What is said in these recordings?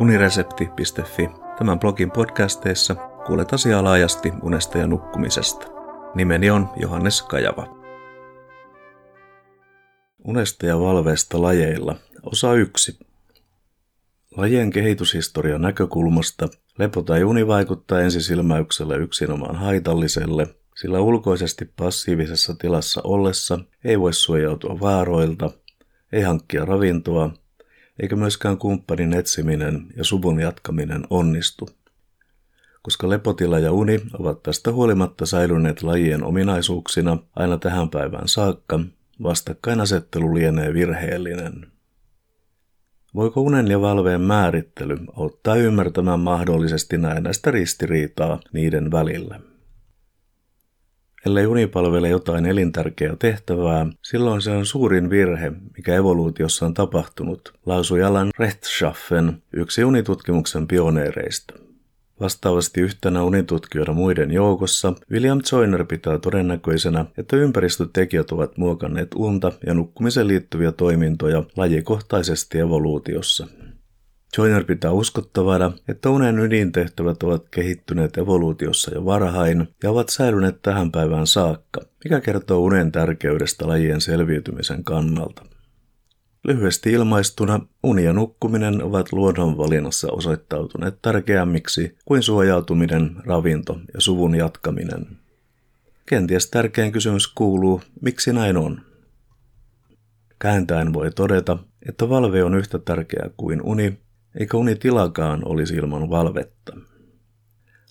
uniresepti.fi. Tämän blogin podcasteissa kuulet asiaa laajasti unesta ja nukkumisesta. Nimeni on Johannes Kajava. Unesta ja valveesta lajeilla. Osa 1. Lajien kehityshistorian näkökulmasta lepo tai uni vaikuttaa ensisilmäyksellä yksinomaan haitalliselle, sillä ulkoisesti passiivisessa tilassa ollessa ei voi suojautua vaaroilta, ei hankkia ravintoa, eikä myöskään kumppanin etsiminen ja suvun jatkaminen onnistu. Koska lepotila ja uni ovat tästä huolimatta säilyneet lajien ominaisuuksina aina tähän päivään saakka, vastakkainasettelu lienee virheellinen. Voiko unen ja valveen määrittely auttaa ymmärtämään mahdollisesti näistä ristiriitaa niiden välillä? Ellei uni palvele jotain elintärkeää tehtävää, silloin se on suurin virhe, mikä evoluutiossa on tapahtunut, lausui Alan Rechtschaffen, yksi unitutkimuksen pioneereista. Vastaavasti yhtenä unitutkijoina muiden joukossa William Joyner pitää todennäköisenä, että ympäristötekijät ovat muokanneet unta ja nukkumiseen liittyviä toimintoja lajikohtaisesti evoluutiossa. Joyner pitää uskottavana, että unen ydintehtävät ovat kehittyneet evoluutiossa jo varhain ja ovat säilyneet tähän päivään saakka, mikä kertoo unen tärkeydestä lajien selviytymisen kannalta. Lyhyesti ilmaistuna, uni ja nukkuminen ovat luonnonvalinnassa osoittautuneet tärkeämmiksi kuin suojautuminen, ravinto ja suvun jatkaminen. Kenties tärkein kysymys kuuluu, miksi näin on? Kääntäen voi todeta, että valve on yhtä tärkeä kuin uni eikä unitilakaan olisi ilman valvetta.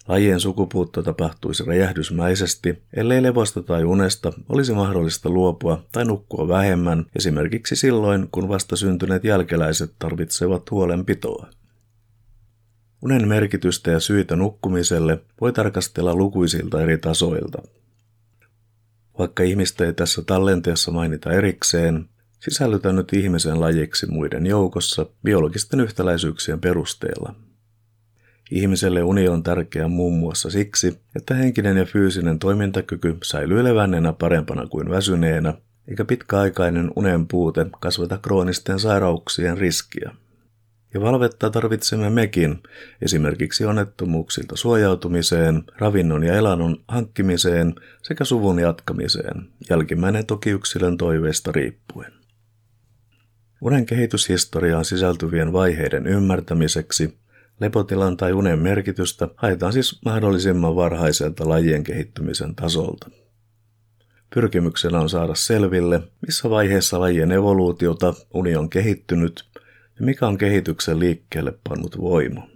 Lajien sukupuutto tapahtuisi räjähdysmäisesti, ellei levosta tai unesta olisi mahdollista luopua tai nukkua vähemmän, esimerkiksi silloin, kun vasta syntyneet jälkeläiset tarvitsevat huolenpitoa. Unen merkitystä ja syitä nukkumiselle voi tarkastella lukuisilta eri tasoilta. Vaikka ihmistä ei tässä tallenteessa mainita erikseen, Sisällytä nyt ihmisen lajiksi muiden joukossa biologisten yhtäläisyyksien perusteella. Ihmiselle uni on tärkeä muun muassa siksi, että henkinen ja fyysinen toimintakyky säilyy levänneenä parempana kuin väsyneenä, eikä pitkäaikainen unen puute kasvata kroonisten sairauksien riskiä. Ja valvetta tarvitsemme mekin, esimerkiksi onnettomuuksilta suojautumiseen, ravinnon ja elannon hankkimiseen sekä suvun jatkamiseen, jälkimmäinen toki yksilön toiveesta riippuen. Unen kehityshistoriaan sisältyvien vaiheiden ymmärtämiseksi lepotilan tai unen merkitystä haetaan siis mahdollisimman varhaiselta lajien kehittymisen tasolta. Pyrkimyksenä on saada selville, missä vaiheessa lajien evoluutiota uni on kehittynyt ja mikä on kehityksen liikkeelle pannut voima.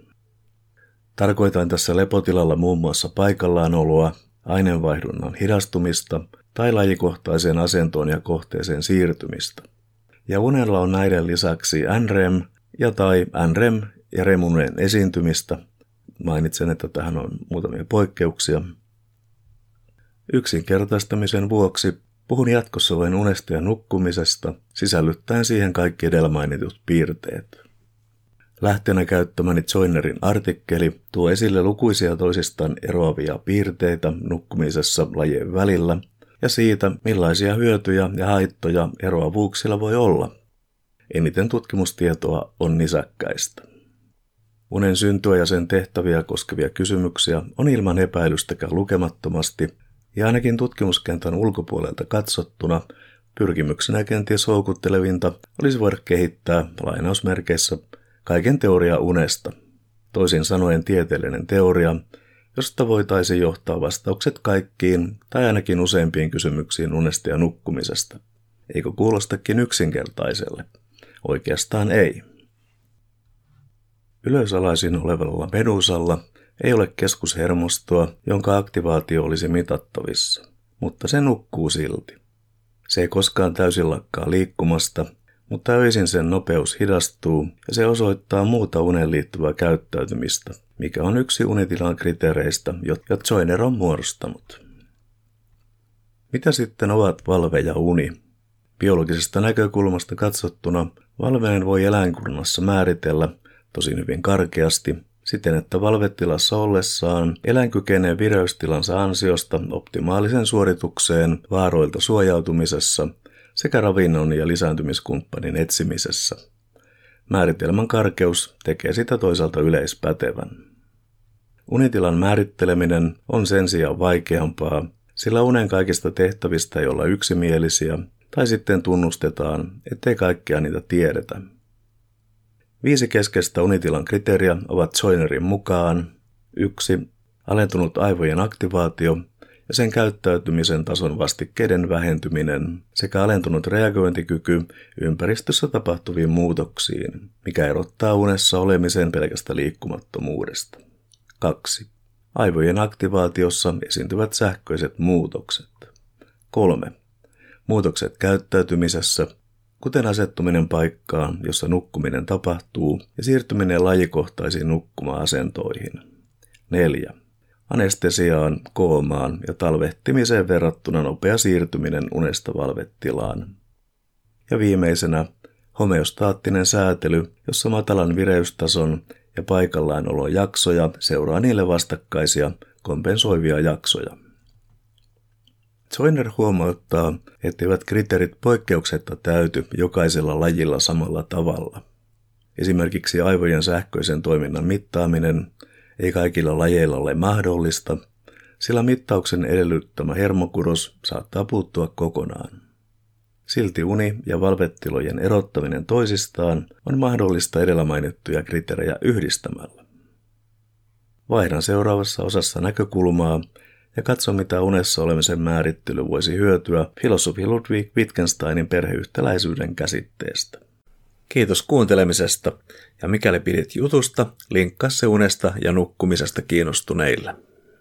Tarkoitan tässä lepotilalla muun muassa paikallaanoloa, aineenvaihdunnan hidastumista tai lajikohtaiseen asentoon ja kohteeseen siirtymistä ja unella on näiden lisäksi NREM ja tai NREM ja remunen esiintymistä. Mainitsen, että tähän on muutamia poikkeuksia. Yksinkertaistamisen vuoksi puhun jatkossa vain unesta ja nukkumisesta, sisällyttäen siihen kaikki edellä mainitut piirteet. Lähteenä käyttämäni Joinerin artikkeli tuo esille lukuisia toisistaan eroavia piirteitä nukkumisessa lajien välillä – ja siitä, millaisia hyötyjä ja haittoja eroavuuksilla voi olla. Eniten tutkimustietoa on nisäkkäistä. Unen syntyä ja sen tehtäviä koskevia kysymyksiä on ilman epäilystäkään lukemattomasti, ja ainakin tutkimuskentän ulkopuolelta katsottuna pyrkimyksenä kenties houkuttelevinta olisi voida kehittää lainausmerkeissä kaiken teoria unesta. Toisin sanoen tieteellinen teoria, josta voitaisiin johtaa vastaukset kaikkiin tai ainakin useimpiin kysymyksiin unesta ja nukkumisesta. Eikö kuulostakin yksinkertaiselle? Oikeastaan ei. Ylösalaisin olevalla medusalla ei ole keskushermostoa, jonka aktivaatio olisi mitattavissa, mutta se nukkuu silti. Se ei koskaan täysin lakkaa liikkumasta, mutta öisin sen nopeus hidastuu ja se osoittaa muuta unen liittyvää käyttäytymistä, mikä on yksi unitilan kriteereistä, jotka Joiner on muodostanut. Mitä sitten ovat valve ja uni? Biologisesta näkökulmasta katsottuna valveen voi eläinkunnassa määritellä, tosin hyvin karkeasti, siten että valvetilassa ollessaan eläin kykenee vireystilansa ansiosta optimaalisen suoritukseen vaaroilta suojautumisessa sekä ravinnon ja lisääntymiskumppanin etsimisessä. Määritelmän karkeus tekee sitä toisaalta yleispätevän. Unitilan määritteleminen on sen sijaan vaikeampaa, sillä unen kaikista tehtävistä ei olla yksimielisiä, tai sitten tunnustetaan, ettei kaikkea niitä tiedetä. Viisi keskeistä unitilan kriteeriä ovat Joinerin mukaan 1. Alentunut aivojen aktivaatio ja sen käyttäytymisen tason vastikkeiden vähentyminen sekä alentunut reagointikyky ympäristössä tapahtuviin muutoksiin, mikä erottaa unessa olemisen pelkästä liikkumattomuudesta. 2. Aivojen aktivaatiossa esiintyvät sähköiset muutokset. 3. Muutokset käyttäytymisessä, kuten asettuminen paikkaan, jossa nukkuminen tapahtuu, ja siirtyminen lajikohtaisiin nukkuma-asentoihin. 4. Anestesiaan, koomaan ja talvehtimiseen verrattuna nopea siirtyminen unesta valvetilaan. Ja viimeisenä homeostaattinen säätely, jossa matalan vireystason ja jaksoja seuraa niille vastakkaisia kompensoivia jaksoja. Zoiner huomauttaa, etteivät kriteerit poikkeuksetta täyty jokaisella lajilla samalla tavalla. Esimerkiksi aivojen sähköisen toiminnan mittaaminen ei kaikilla lajeilla ole mahdollista, sillä mittauksen edellyttämä hermokuros saattaa puuttua kokonaan. Silti uni- ja valvettilojen erottaminen toisistaan on mahdollista edellä mainittuja kriteerejä yhdistämällä. Vaihdan seuraavassa osassa näkökulmaa ja katso mitä unessa olemisen määrittely voisi hyötyä filosofi Ludwig Wittgensteinin perheyhtäläisyyden käsitteestä. Kiitos kuuntelemisesta ja mikäli pidit jutusta, linkkaa se unesta ja nukkumisesta kiinnostuneille.